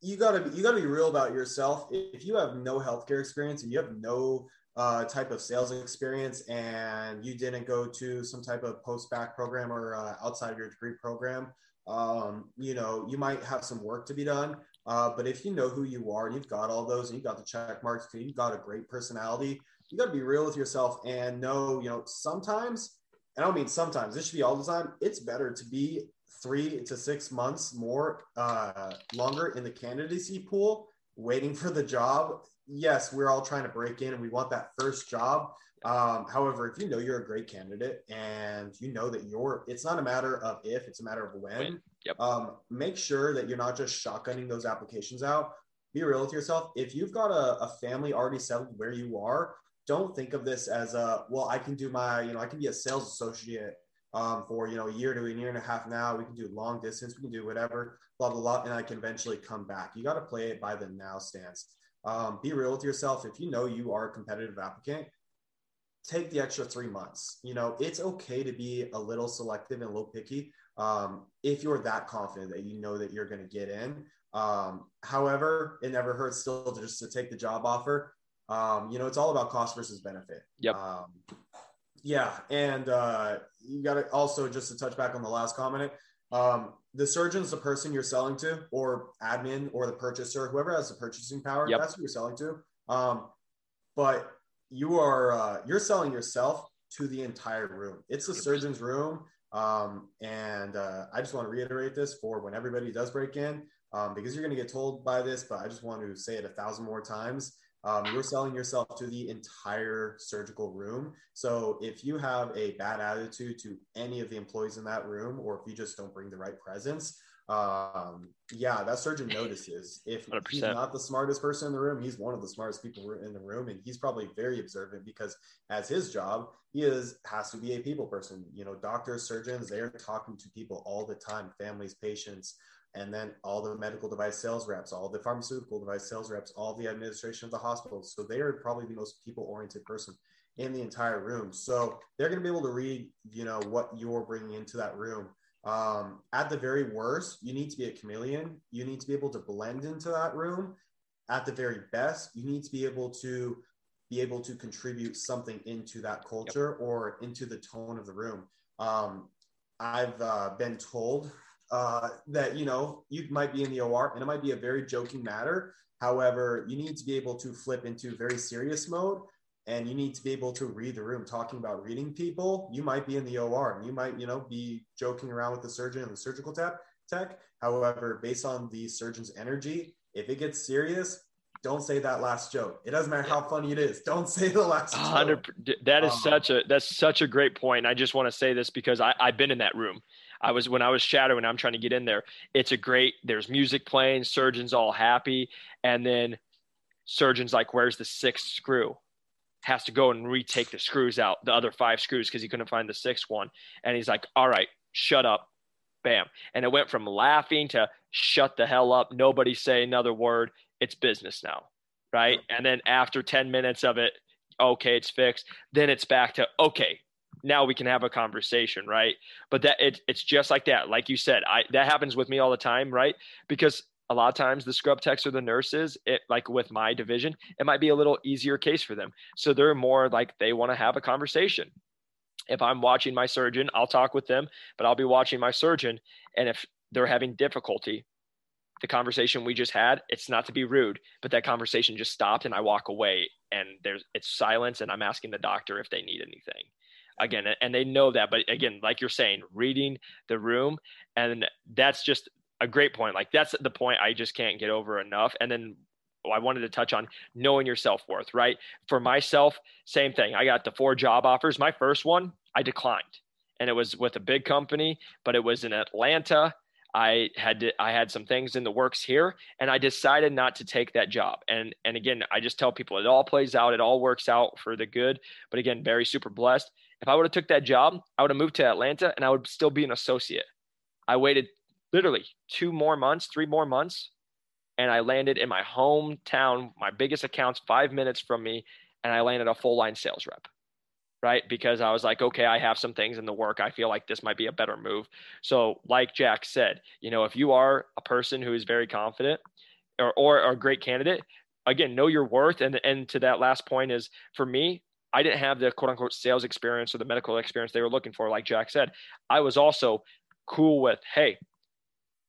you gotta be, you gotta be real about yourself. If you have no healthcare experience and you have no uh, type of sales experience and you didn't go to some type of post bac program or uh, outside of your degree program, Um, you know, you might have some work to be done, uh, but if you know who you are and you've got all those and you've got the check marks, you've got a great personality, you got to be real with yourself and know, you know, sometimes, and I don't mean sometimes, this should be all the time. It's better to be three to six months more uh, longer in the candidacy pool waiting for the job. Yes we're all trying to break in and we want that first job. Um, however if you know you're a great candidate and you know that you're it's not a matter of if it's a matter of when. Yep. um, make sure that you're not just shotgunning those applications out. Be real with yourself. If you've got a, a family already settled where you are don't think of this as a well i can do my you know i can be a sales associate um, for you know a year to a year and a half now. We can do long distance, we can do whatever, blah blah blah, and I can eventually come back. You got to play it by the now stance. Um, be real with yourself. If you know you are a competitive applicant, take the extra three months. You know it's okay to be a little selective and a little picky um, if you're that confident that you know that you're going to get in. Um, however, it never hurts still to just to take the job offer. Um, you know, it's all about cost versus benefit. Yep. Um, yeah, and uh, you got to also just to touch back on the last comment. Um, the surgeon's the person you're selling to, or admin, or the purchaser, whoever has the purchasing power. Yep. That's who you're selling to. Um, but you are uh, you're selling yourself to the entire room. It's the surgeon's room. Um, and uh, I just want to reiterate this for when everybody does break in, um, because you're going to get told by this, but I just want to say it a thousand more times um, you're selling yourself to the entire surgical room. So if you have a bad attitude to any of the employees in that room, or if you just don't bring the right presence, um, yeah, that surgeon notices. If 100%. he's not the smartest person in the room, he's one of the smartest people in the room, and he's probably very observant because as his job, he is has to be a people person. You know, doctors, surgeons, they're talking to people all the time, families, patients and then all the medical device sales reps, all the pharmaceutical device sales reps, all the administration of the hospitals. So they are probably the most people oriented person in the entire room. So they're going to be able to read, you know, what you're bringing into that room. Um, at the very worst, you need to be a chameleon. You need to be able to blend into that room. At the very best, you need to be able to be able to contribute something into that culture yep. or into the tone of the room. Um, I've uh, been told uh, that you know you might be in the OR and it might be a very joking matter. However, you need to be able to flip into very serious mode and you need to be able to read the room. Talking about reading people, you might be in the OR and you might, you know, be joking around with the surgeon and the surgical tech. Tech. However, based on the surgeon's energy, if it gets serious, don't say that last joke. It doesn't matter how funny it is. Don't say the last 100, joke. That is um, such a that's such a great point. I just want to say this because I, I've been in that room. I was when I was shadowing, I'm trying to get in there. It's a great, there's music playing, surgeons all happy. And then surgeons like, where's the sixth screw? Has to go and retake the screws out, the other five screws, because he couldn't find the sixth one. And he's like, all right, shut up. Bam. And it went from laughing to shut the hell up. Nobody say another word. It's business now. Right. And then after 10 minutes of it, okay, it's fixed. Then it's back to, okay, now we can have a conversation right? But that it, it's just like that. Like you said i that happens with me all the time right? Because a lot of times the scrub techs or the nurses it like with my division it might be a little easier case for them. So they're more like they want to have a conversation. If i'm watching my surgeon i'll talk with them but i'll be watching my surgeon and if they're having difficulty the conversation we just had it's not to be rude but that conversation just stopped and i walk away and there's it's silence and i'm asking the doctor if they need anything again and they know that but again like you're saying reading the room and that's just a great point like that's the point i just can't get over enough and then I wanted to touch on knowing your self worth, right? For myself, same thing. I got the four job offers. My first one, I declined, and it was with a big company, but it was in Atlanta. I had to, I had some things in the works here, and I decided not to take that job. And and again, I just tell people it all plays out, it all works out for the good. But again, very super blessed. If I would have took that job, I would have moved to Atlanta and I would still be an associate. I waited literally two more months, three more months, and I landed in my hometown, my biggest accounts, five minutes from me, and I landed a full line sales rep. Right. Because I was like, okay, I have some things in the work. I feel like this might be a better move. So, like Jack said, you know, if you are a person who is very confident or, or, or a great candidate, again, know your worth. And, and to that last point is for me, I didn't have the quote unquote sales experience or the medical experience they were looking for. Like Jack said, I was also cool with, hey,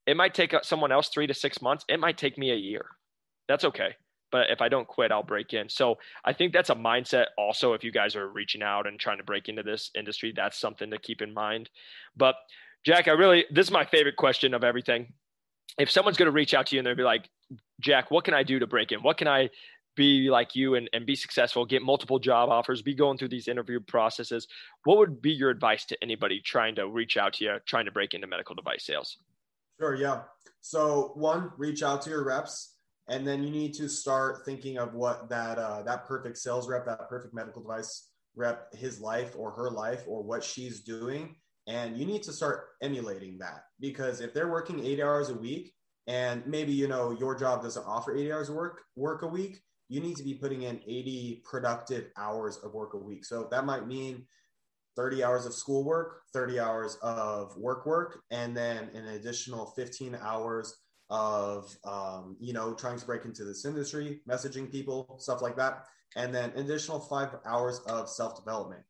It might take uh, someone else three to six months. It might take me a year. That's okay. But if I don't quit, I'll break in. So I think that's a mindset also. If you guys are reaching out and trying to break into this industry, that's something to keep in mind. But Jack, I really, this is my favorite question of everything. If someone's going to reach out to you and they'll be like, Jack, what can I do to break in? What can I be like you and, and be successful, get multiple job offers, be going through these interview processes? What would be your advice to anybody trying to reach out to you, trying to break into medical device sales? Sure, yeah. So, one, reach out to your reps and then you need to start thinking of what that uh, that perfect sales rep that perfect medical device rep his life or her life or what she's doing and you need to start emulating that because if they're working eight hours a week and maybe you know your job doesn't offer 80 hours work work a week you need to be putting in 80 productive hours of work a week. So that might mean 30 hours of schoolwork 30 hours of work work and then an additional 15 hours of um, you know trying to break into this industry messaging people stuff like that and then additional five hours of self-development.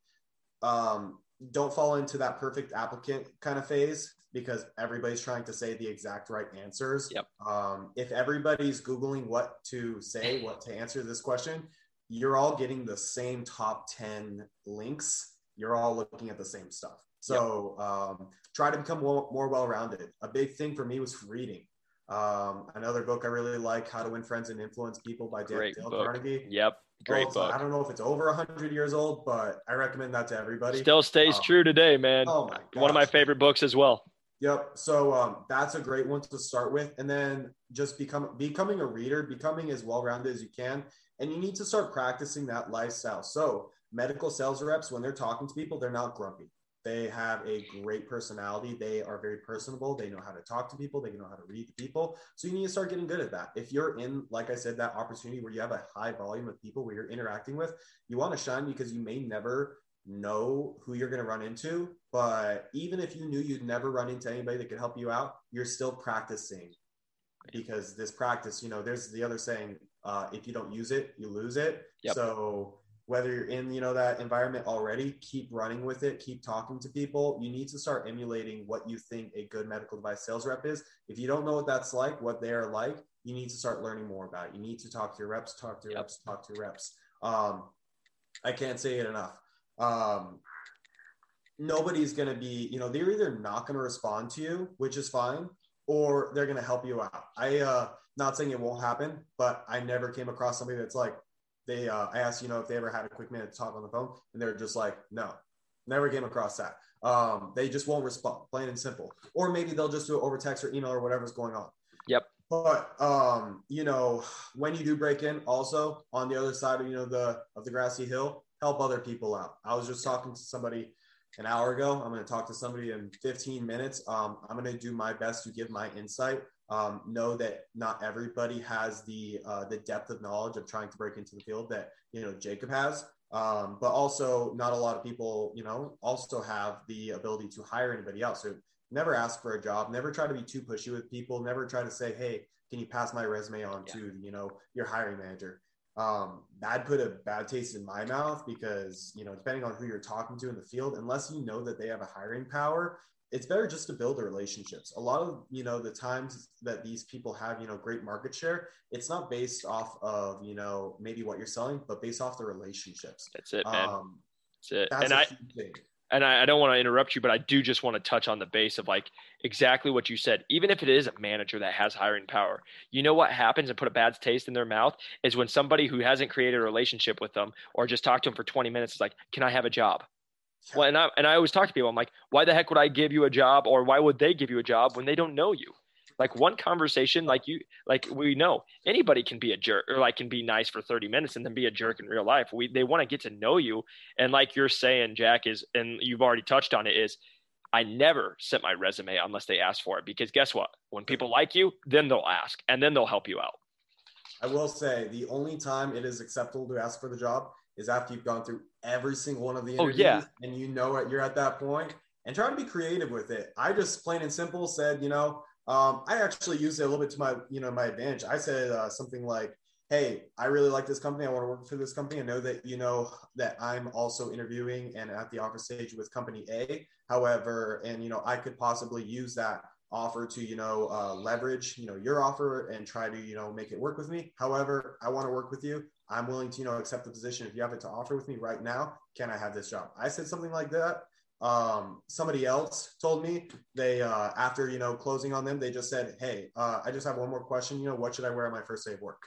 Um, don't fall into that perfect applicant kind of phase because everybody's trying to say the exact right answers yep. um, if everybody's googling what to say what to answer this question you're all getting the same top 10 links you're all looking at the same stuff so yep. um, try to become more, more well-rounded a big thing for me was reading um, another book I really like, How to Win Friends and Influence People by Dale, Dale Carnegie. Yep. Great well, book. I don't know if it's over 100 years old, but I recommend that to everybody. Still stays um, true today, man. Oh my gosh. One of my favorite books as well. Yep. So um, that's a great one to start with, and then just become becoming a reader, becoming as well rounded as you can, and you need to start practicing that lifestyle. So medical sales reps, when they're talking to people, they're not grumpy. They have a great personality. They are very personable. They know how to talk to people. They know how to read the people. So you need to start getting good at that. If you're in, like I said, that opportunity where you have a high volume of people where you're interacting with, you want to shine because you may never know who you're going to run into. But even if you knew you'd never run into anybody that could help you out, you're still practicing because this practice, you know, there's the other saying, uh, if you don't use it, you lose it. Yep. So whether you're in you know that environment already keep running with it keep talking to people you need to start emulating what you think a good medical device sales rep is if you don't know what that's like what they're like you need to start learning more about it you need to talk to your reps talk to your yep. reps talk to your reps um, i can't say it enough um, nobody's going to be you know they're either not going to respond to you which is fine or they're going to help you out i uh not saying it won't happen but i never came across somebody that's like they uh, I asked, you know, if they ever had a quick minute to talk on the phone, and they're just like, no, never came across that. Um, they just won't respond, plain and simple. Or maybe they'll just do it over text or email or whatever's going on. Yep. But um, you know, when you do break in, also on the other side of you know the of the grassy hill, help other people out. I was just talking to somebody an hour ago. I'm going to talk to somebody in 15 minutes. Um, I'm going to do my best to give my insight um, know that not everybody has the uh, the depth of knowledge of trying to break into the field that you know Jacob has. Um, but also, not a lot of people, you know, also have the ability to hire anybody else. So never ask for a job. Never try to be too pushy with people. Never try to say, "Hey, can you pass my resume on yeah. to you know your hiring manager?" Um, that put a bad taste in my mouth because you know, depending on who you're talking to in the field, unless you know that they have a hiring power, it's better just to build the relationships. A lot of, you know, the times that these people have, you know, great market share, it's not based off of, you know, maybe what you're selling, but based off the relationships. That's it, man. Um, that's it. That's and I, and I, I don't want to interrupt you, but I do just want to touch on the base of like exactly what you said. Even if it is a manager that has hiring power, you know what happens and put a bad taste in their mouth is when somebody who hasn't created a relationship with them or just talked to them for 20 minutes is like, can I have a job? Well, and I and I always talk to people. I'm like, why the heck would I give you a job, or why would they give you a job when they don't know you? Like one conversation, like you, like we know anybody can be a jerk or like can be nice for 30 minutes and then be a jerk in real life. We they want to get to know you, and like you're saying, Jack is, and you've already touched on it is. I never sent my resume unless they ask for it because guess what? When people like you, then they'll ask and then they'll help you out. I will say the only time it is acceptable to ask for the job is after you've gone through every single one of the interviews oh, yeah. and you know you're at that point and try to be creative with it. I just plain and simple said, you know, um, I actually used it a little bit to my, you know, my advantage. I said uh, something like, Hey, I really like this company. I want to work for this company. I know that you know that I'm also interviewing and at the offer stage with company A. However, and you know, I could possibly use that offer to you know uh, leverage you know your offer and try to you know make it work with me however i want to work with you i'm willing to you know accept the position if you have it to offer with me right now can i have this job i said something like that um, somebody else told me they uh, after you know closing on them they just said hey uh, i just have one more question you know what should i wear on my first day of work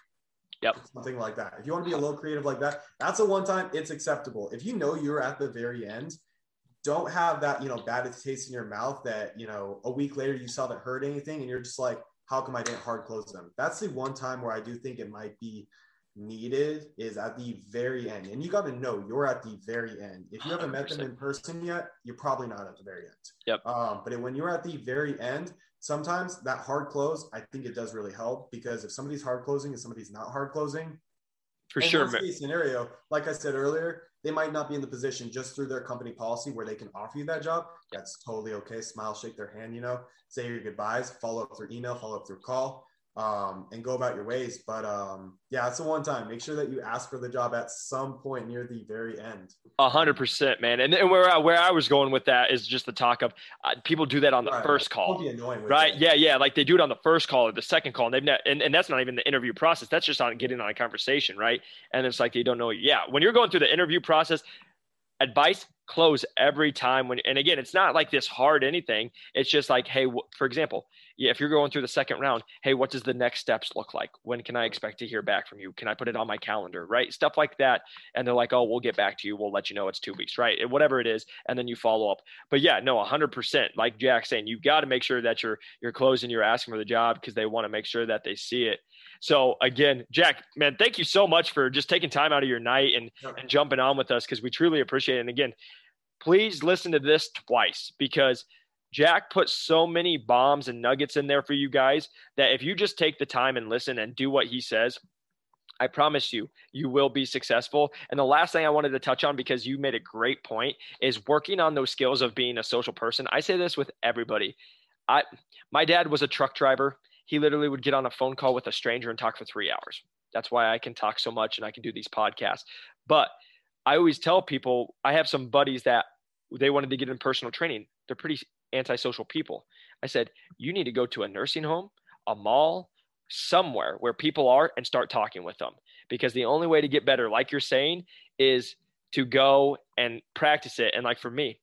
Yep. Something like that. If you want to be a little creative like that, that's a one time, it's acceptable. If you know you're at the very end, don't have that, you know, bad taste in your mouth that, you know, a week later you saw that hurt anything and you're just like, how come I didn't hard close them? That's the one time where I do think it might be needed is at the very end. And you got to know you're at the very end. If you haven't 100%. met them in person yet, you're probably not at the very end. Yep. Um, but when you're at the very end, sometimes that hard close, I think it does really help because if somebody's hard closing and somebody's not hard closing, for sure. scenario, like I said earlier, they might not be in the position just through their company policy where they can offer you that job. That's totally okay. Smile, shake their hand, you know, say your goodbyes, follow up through email, follow up through call um, and go about your ways. But um, yeah, it's a one time. Make sure that you ask for the job at some point near the very end. A hundred percent, man. And, and where I, where I was going with that is just the talk of uh, people do that on the right. first call, right? That. Yeah, yeah. Like they do it on the first call or the second call, and they've not, and, and that's not even the interview process. That's just on getting on a conversation, right? And it's like they don't know. Yeah, when you're going through the interview process, advice close every time when and again it's not like this hard anything it's just like hey for example if you're going through the second round hey what does the next steps look like? When can i expect to hear back from you? Can i put it on my calendar? Right? Stuff like that. And they're like oh we'll get back to you. We'll let you know it's two weeks. Right? Whatever it is. And then you follow up. But yeah no 100% like jack saying you've got to make sure that you're you're closing you're asking for the job because they want to make sure that they see it. So again, Jack, man, thank you so much for just taking time out of your night and, and jumping on with us because we truly appreciate it. And again, please listen to this twice because Jack put so many bombs and nuggets in there for you guys that if you just take the time and listen and do what he says, I promise you, you will be successful. And the last thing I wanted to touch on, because you made a great point, is working on those skills of being a social person. I say this with everybody. I, my dad was a truck driver he literally would get on a phone call with a stranger and talk for three hours. That's why I can talk so much and I can do these podcasts. But I always tell people I have some buddies that they wanted to get in personal training. They're pretty antisocial people. I said, you need to go to a nursing home, a mall, somewhere where people are and start talking with them. Because the only way to get better, like you're saying, is to go and practice it. And like for me,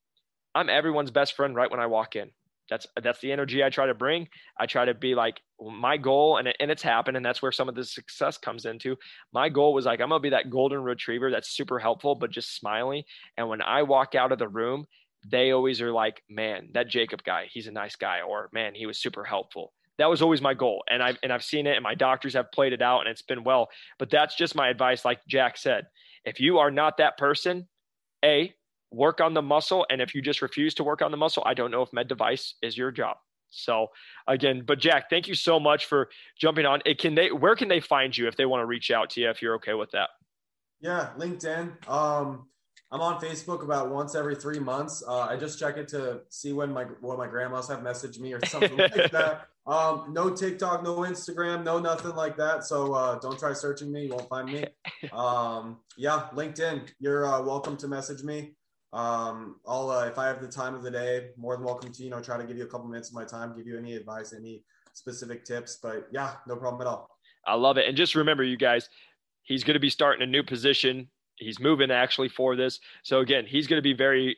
I'm everyone's best friend right when I walk in that's that's the energy I try to bring. I try to be like my goal, and it, and it's happened, and that's where some of the success comes into. My goal was like I'm gonna be that golden retriever that's super helpful, but just smiling. And when I walk out of the room, they always are like, "Man, that Jacob guy, he's a nice guy," or "Man, he was super helpful." That was always my goal, and I've and I've seen it, and my doctors have played it out, and it's been well. But that's just my advice, like Jack said. If you are not that person, a work on the muscle. And if you just refuse to work on the muscle, I don't know if med device is your job. So again, but Jack, thank you so much for jumping on. It can they where can they find you if they want to reach out to you if you're okay with that? Yeah, LinkedIn. Um, I'm on Facebook about once every three months. Uh, I just check it to see when my what my grandmas have messaged me or something like that. Um, no TikTok, no Instagram, no nothing like that. So uh, don't try searching me; you won't find me. Um, yeah, LinkedIn. You're uh, welcome to message me um, I'll uh, if I have the time of the day, more than welcome to you know try to give you a couple minutes of my time, give you any advice, any specific tips. But yeah, no problem at all. I love it, and just remember, you guys, he's going to be starting a new position. He's moving actually for this, so again, he's going to be very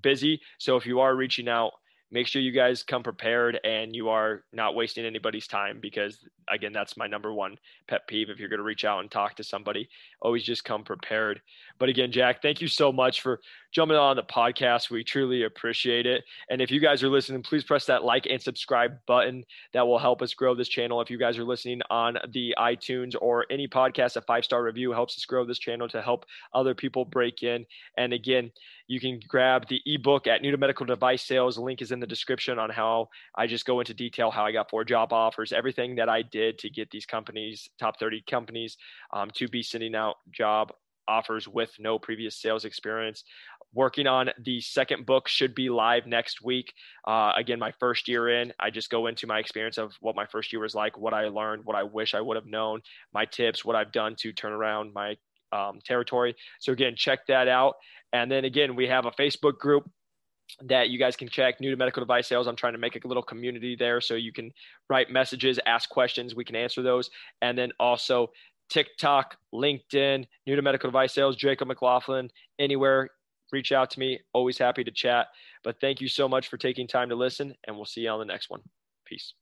busy. So if you are reaching out, make sure you guys come prepared and you are not wasting anybody's time because again that's my number one pet peeve. If you're going to reach out and talk to somebody always just come prepared. But again jack thank you so much for jumping on the podcast. We truly appreciate it. And if you guys are listening please press that like and subscribe button. That will help us grow this channel. If you guys are listening on the itunes or any podcast a five star review helps us grow this channel to help other people break in. And again you can grab the ebook at New to Medical Device Sales. Link is in the description on how I just go into detail how I got four job offers, everything that I did to get these companies, top 30 companies, um, to be sending out job offers with no previous sales experience. Working on the second book should be live next week. Uh, again, my first year in, I just go into my experience of what my first year was like, what I learned, what I wish I would have known, my tips, what I've done to turn around my um, territory. So again, check that out. And then again, we have a Facebook group that you guys can check new to medical device sales i'm trying to make a little community there so you can write messages ask questions we can answer those and then also tiktok linkedin new to medical device sales jacob mclaughlin anywhere reach out to me always happy to chat but thank you so much for taking time to listen and we'll see you on the next one. Peace